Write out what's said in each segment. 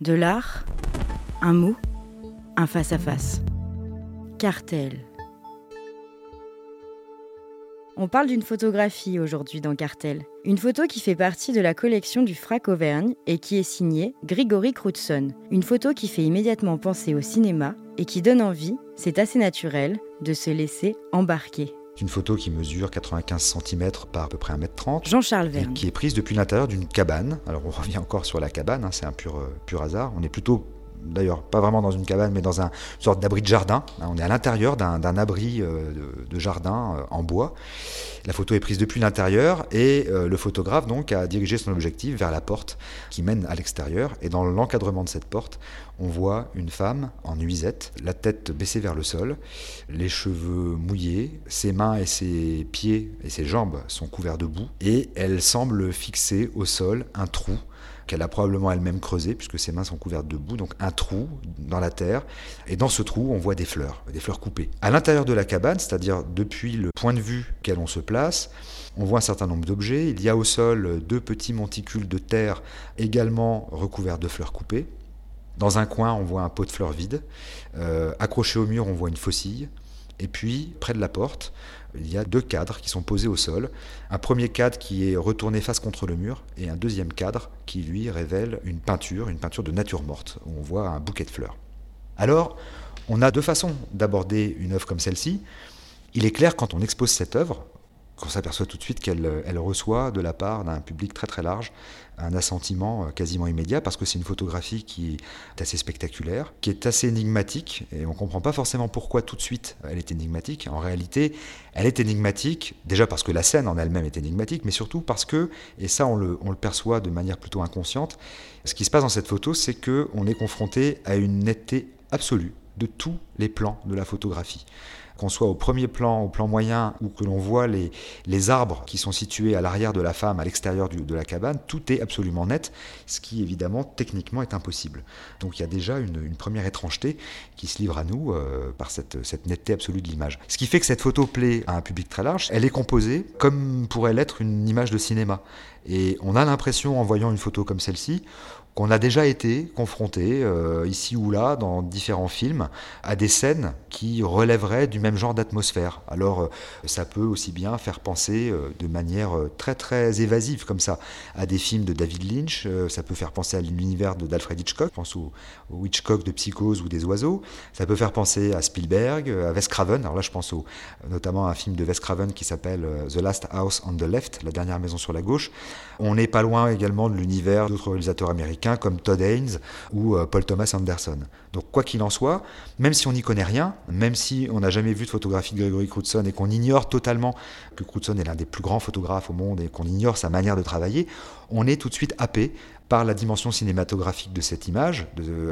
De l'art, un mot, un face-à-face. Cartel. On parle d'une photographie aujourd'hui dans Cartel. Une photo qui fait partie de la collection du Frac Auvergne et qui est signée Grigory Crutzen. Une photo qui fait immédiatement penser au cinéma et qui donne envie, c'est assez naturel, de se laisser embarquer. C'est une photo qui mesure 95 cm par à peu près 1m30. Jean-Charles Verne. qui est prise depuis l'intérieur d'une cabane. Alors on revient encore sur la cabane, hein, c'est un pur, euh, pur hasard. On est plutôt, d'ailleurs, pas vraiment dans une cabane, mais dans un, une sorte d'abri de jardin. Hein, on est à l'intérieur d'un abri euh, de, de jardin euh, en bois. La photo est prise depuis l'intérieur et euh, le photographe donc a dirigé son objectif vers la porte qui mène à l'extérieur. Et dans l'encadrement de cette porte, on voit une femme en nuisette, la tête baissée vers le sol, les cheveux mouillés, ses mains et ses pieds et ses jambes sont couverts de boue et elle semble fixer au sol un trou qu'elle a probablement elle-même creusé puisque ses mains sont couvertes de boue, donc un trou dans la terre. Et dans ce trou, on voit des fleurs, des fleurs coupées. À l'intérieur de la cabane, c'est-à-dire depuis le point de vue auquel on se place, on voit un certain nombre d'objets. Il y a au sol deux petits monticules de terre également recouverts de fleurs coupées. Dans un coin, on voit un pot de fleurs vide. Euh, accroché au mur, on voit une faucille. Et puis, près de la porte, il y a deux cadres qui sont posés au sol. Un premier cadre qui est retourné face contre le mur et un deuxième cadre qui, lui, révèle une peinture, une peinture de nature morte, où on voit un bouquet de fleurs. Alors, on a deux façons d'aborder une œuvre comme celle-ci. Il est clair, quand on expose cette œuvre, qu'on s'aperçoit tout de suite qu'elle elle reçoit de la part d'un public très très large un assentiment euh, quasiment immédiat parce que c'est une photographie qui est assez spectaculaire, qui est assez énigmatique et on ne comprend pas forcément pourquoi tout de suite elle est énigmatique. En réalité, elle est énigmatique déjà parce que la scène en elle-même est énigmatique, mais surtout parce que, et ça on le, on le perçoit de manière plutôt inconsciente, ce qui se passe dans cette photo c'est qu'on est confronté à une netteté absolue de tous les plans de la photographie qu'on soit au premier plan, au plan moyen, ou que l'on voit les, arbres qui sont situés à l'arrière de la femme, à l'extérieur de la cabane, tout est absolument net, ce qui évidemment techniquement est impossible. Donc il y a déjà une, une première étrangeté qui se livre à nous euh, par cette, cette netteté absolue de l'image. Ce qui fait que cette photo plaît à un public très large, elle est composée comme pourrait l'être une image de cinéma. Et on a l'impression, en voyant une photo comme celle-ci, qu'on a déjà été confronté, euh, ici ou là, dans différents films, à des scènes qui relèveraient du même genre d'atmosphère. Alors, euh, ça peut aussi bien faire penser euh, de manière très très évasive, comme ça, à des films de David Lynch, ça peut faire penser à l'univers d'Alfred Hitchcock, je pense au, Hitchcock de Psychose ou des oiseaux, ça peut faire penser à Spielberg, à Wes Craven, alors là je pense notamment à un film de Wes Craven qui s'appelle The Last House on the Left, la dernière maison sur la gauche. On n'est pas loin également de l'univers d'autres réalisateurs américains comme Todd Haynes ou euh, Paul Thomas Anderson. Donc quoi qu'il en soit, même si on n'y connaît rien, même si on n'a jamais vu de photographie de Gregory Crutzen et qu'on ignore totalement que Crutzen est l'un des plus grands photographes au monde et qu'on ignore sa manière de travailler, on est tout de suite happé par la dimension cinématographique de cette image,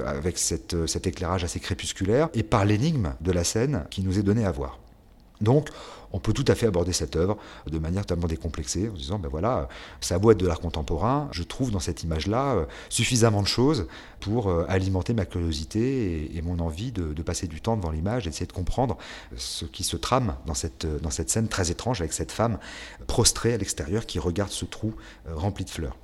avec euh, cet éclairage assez crépusculaire, et par l'énigme de la scène qui nous est donnée à voir. Donc, on peut tout à fait aborder cette œuvre de manière totalement décomplexée, en se disant, ben voilà, ça beau être de l'art contemporain, je trouve dans cette image-là euh, suffisamment de choses pour euh, alimenter ma curiosité et, mon envie de, passer du temps devant l'image et d'essayer de comprendre ce qui se trame dans cette, dans cette scène très étrange avec cette femme prostrée à l'extérieur qui regarde ce trou euh, rempli de fleurs.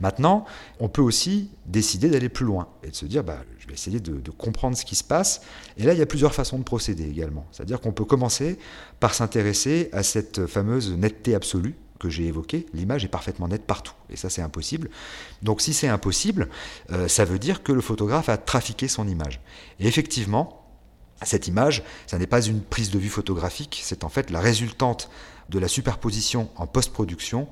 Maintenant, on peut aussi décider d'aller plus loin et de se dire, bah, je vais essayer de, comprendre ce qui se passe. Et là, il y a plusieurs façons de procéder également. C'est-à-dire qu'on peut commencer par s'intéresser à cette fameuse netteté absolue que j'ai évoquée. L'image est parfaitement nette partout. Et ça, c'est impossible. Donc si c'est impossible, euh, ça veut dire que le photographe a trafiqué son image. Et effectivement, cette image, ça n'est pas une prise de vue photographique, c'est en fait la résultante de la superposition en post-production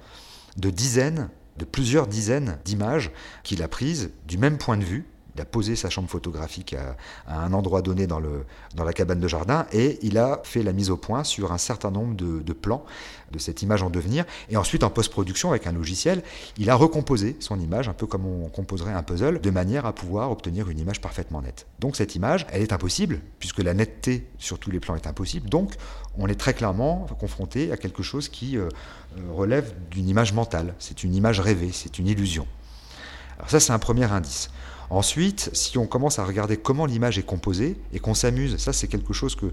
de dizaines, de plusieurs dizaines d'images qu'il a prises du même point de vue. Il a posé sa chambre photographique à, un endroit donné dans, la cabane de jardin et il a fait la mise au point sur un certain nombre de, de plans de cette image en devenir. Et ensuite, en post-production, avec un logiciel, il a recomposé son image, un peu comme on composerait un puzzle, de manière à pouvoir obtenir une image parfaitement nette. Donc cette image, elle est impossible, puisque la netteté sur tous les plans est impossible. Donc on est très clairement confronté à quelque chose qui euh, euh, relève d'une image mentale. C'est une image rêvée, c'est une illusion. Alors ça, c'est un premier indice. Ensuite, si on commence à regarder comment l'image est composée et qu'on s'amuse, ça c'est quelque chose que,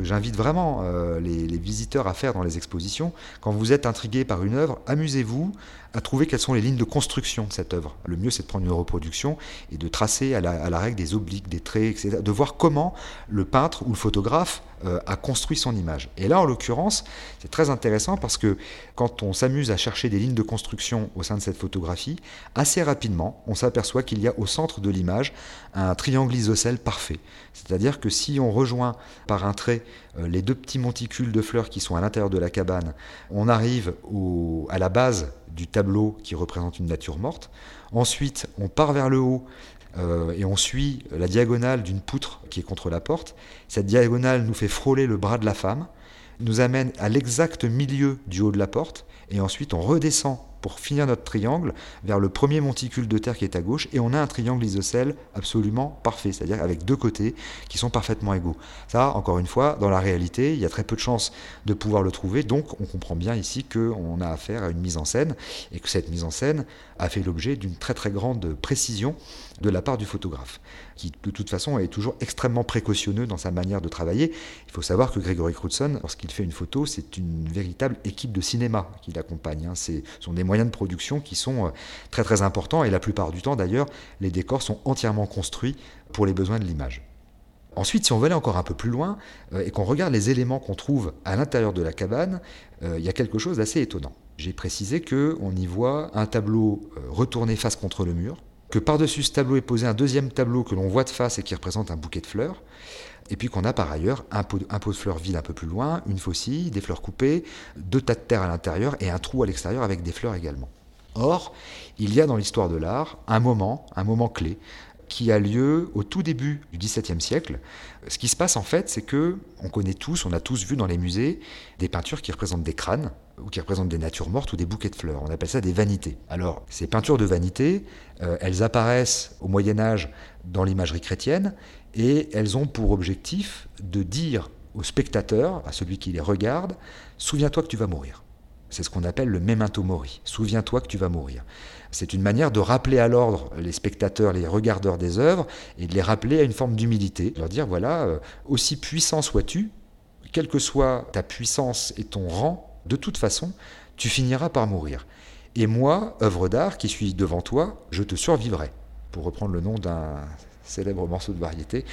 j'invite vraiment euh, les visiteurs à faire dans les expositions. Quand vous êtes intrigué par une œuvre, amusez-vous à trouver quelles sont les lignes de construction de cette œuvre. Le mieux, c'est de prendre une reproduction et de tracer à la, règle des obliques, des traits, etc. De voir comment le peintre ou le photographe euh, a construit son image. Et là, en l'occurrence, c'est très intéressant parce que quand on s'amuse à chercher des lignes de construction au sein de cette photographie, assez rapidement, on s'aperçoit qu'il y a au centre de l'image un triangle isocèle parfait. C'est-à-dire que si on rejoint par un trait euh, les deux petits monticules de fleurs qui sont à l'intérieur de la cabane, on arrive à la base du qui représente une nature morte. Ensuite, on part vers le haut euh, et on suit la diagonale d'une poutre qui est contre la porte. Cette diagonale nous fait frôler le bras de la femme, nous amène à l'exact milieu du haut de la porte, et ensuite on redescend pour finir notre triangle vers le premier monticule de terre qui est à gauche, et on a un triangle isocèle absolument parfait, c'est-à-dire avec deux côtés qui sont parfaitement égaux. Ça, encore une fois, dans la réalité, il y a très peu de chances de pouvoir le trouver, donc on comprend bien ici qu'on a affaire à une mise en scène, et que cette mise en scène a fait l'objet d'une très très grande précision de la part du photographe, qui de toute façon est toujours extrêmement précautionneux dans sa manière de travailler. Il faut savoir que Gregory Crutzen, lorsqu'il fait une photo, c'est une véritable équipe de cinéma qui l'accompagne. Hein. Ce sont de production qui sont euh, très très importants et la plupart du temps d'ailleurs, les décors sont entièrement construits pour les besoins de l'image. Ensuite, si on veut aller encore un peu plus loin euh, et qu'on regarde les éléments qu'on trouve à l'intérieur de la cabane, euh, il y a quelque chose d'assez étonnant. J'ai précisé qu'on y voit un tableau retourné face contre le mur, que par-dessus ce tableau est posé un deuxième tableau que l'on voit de face et qui représente un bouquet de fleurs, et puis qu'on a par ailleurs un pot, de fleurs vide un peu plus loin, une faucille, des fleurs coupées, deux tas de terre à l'intérieur et un trou à l'extérieur avec des fleurs également. Or, il y a dans l'histoire de l'art un moment, un moment clé, qui a lieu au tout début du XVIIe siècle. Ce qui se passe en fait, c'est que on connaît tous, on a tous vu dans les musées des peintures qui représentent des crânes ou qui représentent des natures mortes ou des bouquets de fleurs. On appelle ça des vanités. Alors, ces peintures de vanité, euh, elles apparaissent au Moyen Âge dans l'imagerie chrétienne et elles ont pour objectif de dire au spectateur, à celui qui les regarde, souviens-toi que tu vas mourir. C'est ce qu'on appelle le memento mori. Souviens-toi que tu vas mourir. C'est une manière de rappeler à l'ordre les spectateurs, les regardeurs des œuvres, et de les rappeler à une forme d'humilité. Leur dire, voilà, euh, aussi puissant sois-tu, quelle que soit ta puissance et ton rang, de toute façon, tu finiras par mourir. Et moi, œuvre d'art qui suis devant toi, je te survivrai. Pour reprendre le nom d'un célèbre morceau de variété.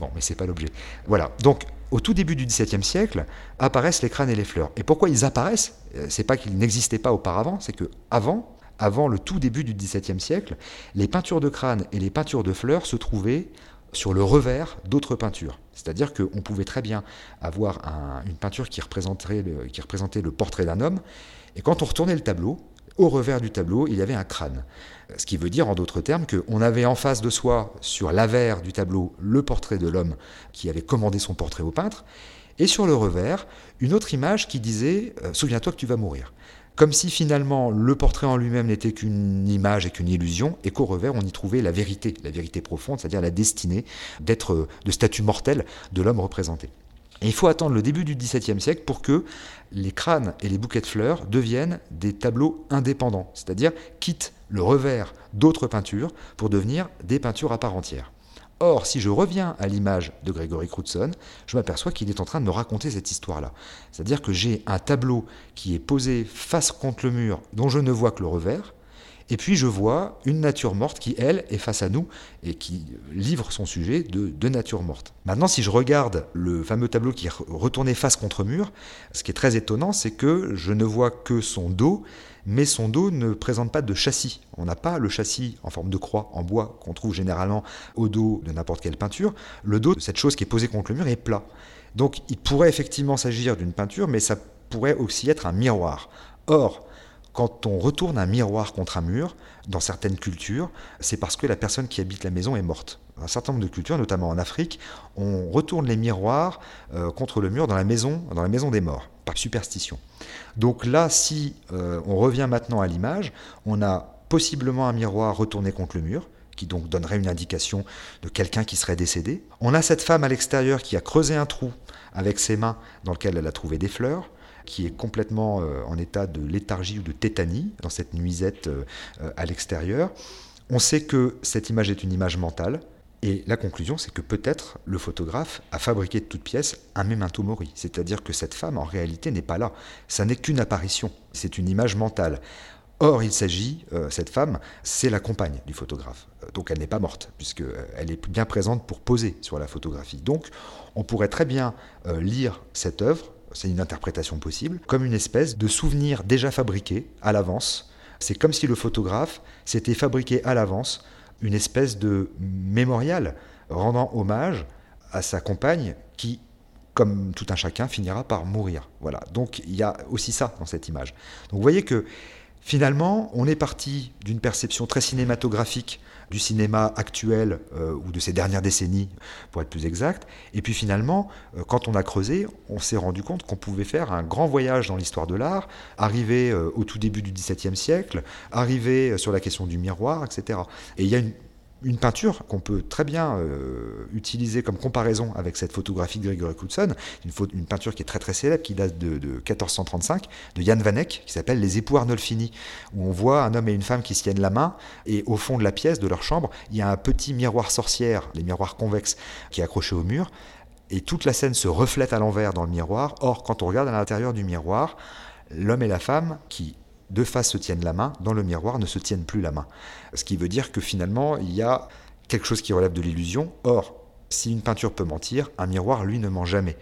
Bon, mais c'est pas l'objet. Voilà. Donc, au tout début du XVIIe siècle, apparaissent les crânes et les fleurs. Et pourquoi ils apparaissent? Euh, C'est pas qu'ils n'existaient pas auparavant, c'est que avant, avant le tout début du XVIIe siècle, les peintures de crâne et les peintures de fleurs se trouvaient sur le revers d'autres peintures. C'est-à-dire qu'on pouvait très bien avoir une peinture qui représentait, le, qui représentait le portrait d'un homme, et quand on retournait le tableau, au revers du tableau, il y avait un crâne. Ce qui veut dire, en d'autres termes, qu'on avait en face de soi, sur l'avers du tableau, le portrait de l'homme qui avait commandé son portrait au peintre, et sur le revers, une autre image qui disait euh, Souviens-toi que tu vas mourir. Comme si finalement le portrait en lui-même n'était qu'une image et qu'une illusion, et qu'au revers on y trouvait la vérité, la vérité profonde, c'est-à-dire la destinée d'être de statut mortel de l'homme représenté. Et il faut attendre le début du XVIIe siècle pour que les crânes et les bouquets de fleurs deviennent des tableaux indépendants, c'est-à-dire quittent le revers d'autres peintures pour devenir des peintures à part entière. Or, si je reviens à l'image de Gregory Crutzen, je m'aperçois qu'il est en train de me raconter cette histoire-là. C'est-à-dire que j'ai un tableau qui est posé face contre le mur dont je ne vois que le revers, et puis je vois une nature morte qui, elle, est face à nous et qui livre son sujet de, nature morte. Maintenant, si je regarde le fameux tableau qui est retourné face contre mur, ce qui est très étonnant, c'est que je ne vois que son dos, mais son dos ne présente pas de châssis. On n'a pas le châssis en forme de croix en bois qu'on trouve généralement au dos de n'importe quelle peinture. Le dos de cette chose qui est posée contre le mur est plat. Donc il pourrait effectivement s'agir d'une peinture, mais ça pourrait aussi être un miroir. Or, quand on retourne un miroir contre un mur, dans certaines cultures, c'est parce que la personne qui habite la maison est morte. Dans un certain nombre de cultures, notamment en Afrique, on retourne les miroirs euh, contre le mur dans la maison, des morts, par superstition. Donc là, si euh, on revient maintenant à l'image, on a possiblement un miroir retourné contre le mur, qui donc donnerait une indication de quelqu'un qui serait décédé. On a cette femme à l'extérieur qui a creusé un trou avec ses mains dans lequel elle a trouvé des fleurs qui est complètement euh, en état de léthargie ou de tétanie dans cette nuisette euh, à l'extérieur. On sait que cette image est une image mentale, et la conclusion, c'est que peut-être le photographe a fabriqué de toutes pièces un memento mori, c'est-à-dire que cette femme, en réalité, n'est pas là. Ça n'est qu'une apparition, c'est une image mentale. Or, il s'agit, euh, cette femme, c'est la compagne du photographe. Euh, donc elle n'est pas morte, puisqu'elle est bien présente pour poser sur la photographie. Donc on pourrait très bien lire cette œuvre, c'est une interprétation possible, comme une espèce de souvenir déjà fabriqué à l'avance. C'est comme si le photographe s'était fabriqué à l'avance une espèce de mémorial rendant hommage à sa compagne qui, comme tout un chacun, finira par mourir. Voilà. Donc il y a aussi ça dans cette image. Donc vous voyez que finalement, on est parti d'une perception très cinématographique du cinéma actuel euh, ou de ces dernières décennies, pour être plus exact. Et puis finalement, euh, quand on a creusé, on s'est rendu compte qu'on pouvait faire un grand voyage dans l'histoire de l'art, arriver euh, au tout début du XVIIe siècle, arriver sur la question du miroir, etc. Et il y a une une peinture qu'on peut très bien euh, utiliser comme comparaison avec cette photographie de Gregory Knudson, une, peinture qui est très très célèbre, qui date de, 1435, de Jan Van Eyck, qui s'appelle Les époux Arnolfini, où on voit un homme et une femme qui se tiennent la main, et au fond de la pièce, de leur chambre, il y a un petit miroir sorcière, les miroirs convexes, qui est accroché au mur, et toute la scène se reflète à l'envers dans le miroir. Or, quand on regarde à l'intérieur du miroir, l'homme et la femme qui deux faces se tiennent la main, dans le miroir ne se tiennent plus la main. Ce qui veut dire que finalement, il y a quelque chose qui relève de l'illusion. Or, si une peinture peut mentir, un miroir, lui, ne ment jamais.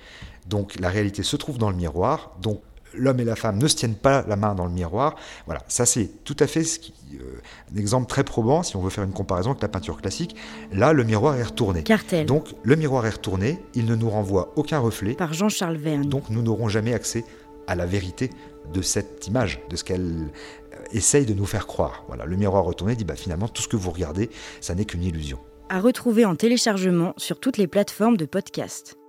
Donc la réalité se trouve dans le miroir. Donc l'homme et la femme ne se tiennent pas la main dans le miroir. Voilà, ça c'est tout à fait ce qui, euh, un exemple très probant si on veut faire une comparaison avec la peinture classique. Là, le miroir est retourné. Cartel. Donc le miroir est retourné, il ne nous renvoie aucun reflet. Par Jean-Charles Verne. Donc nous n'aurons jamais accès à la vérité de cette image, de ce qu'elle euh, essaye de nous faire croire. Voilà, le miroir retourné dit bah, finalement tout ce que vous regardez, ça n'est qu'une illusion. À retrouver en téléchargement sur toutes les plateformes de podcast.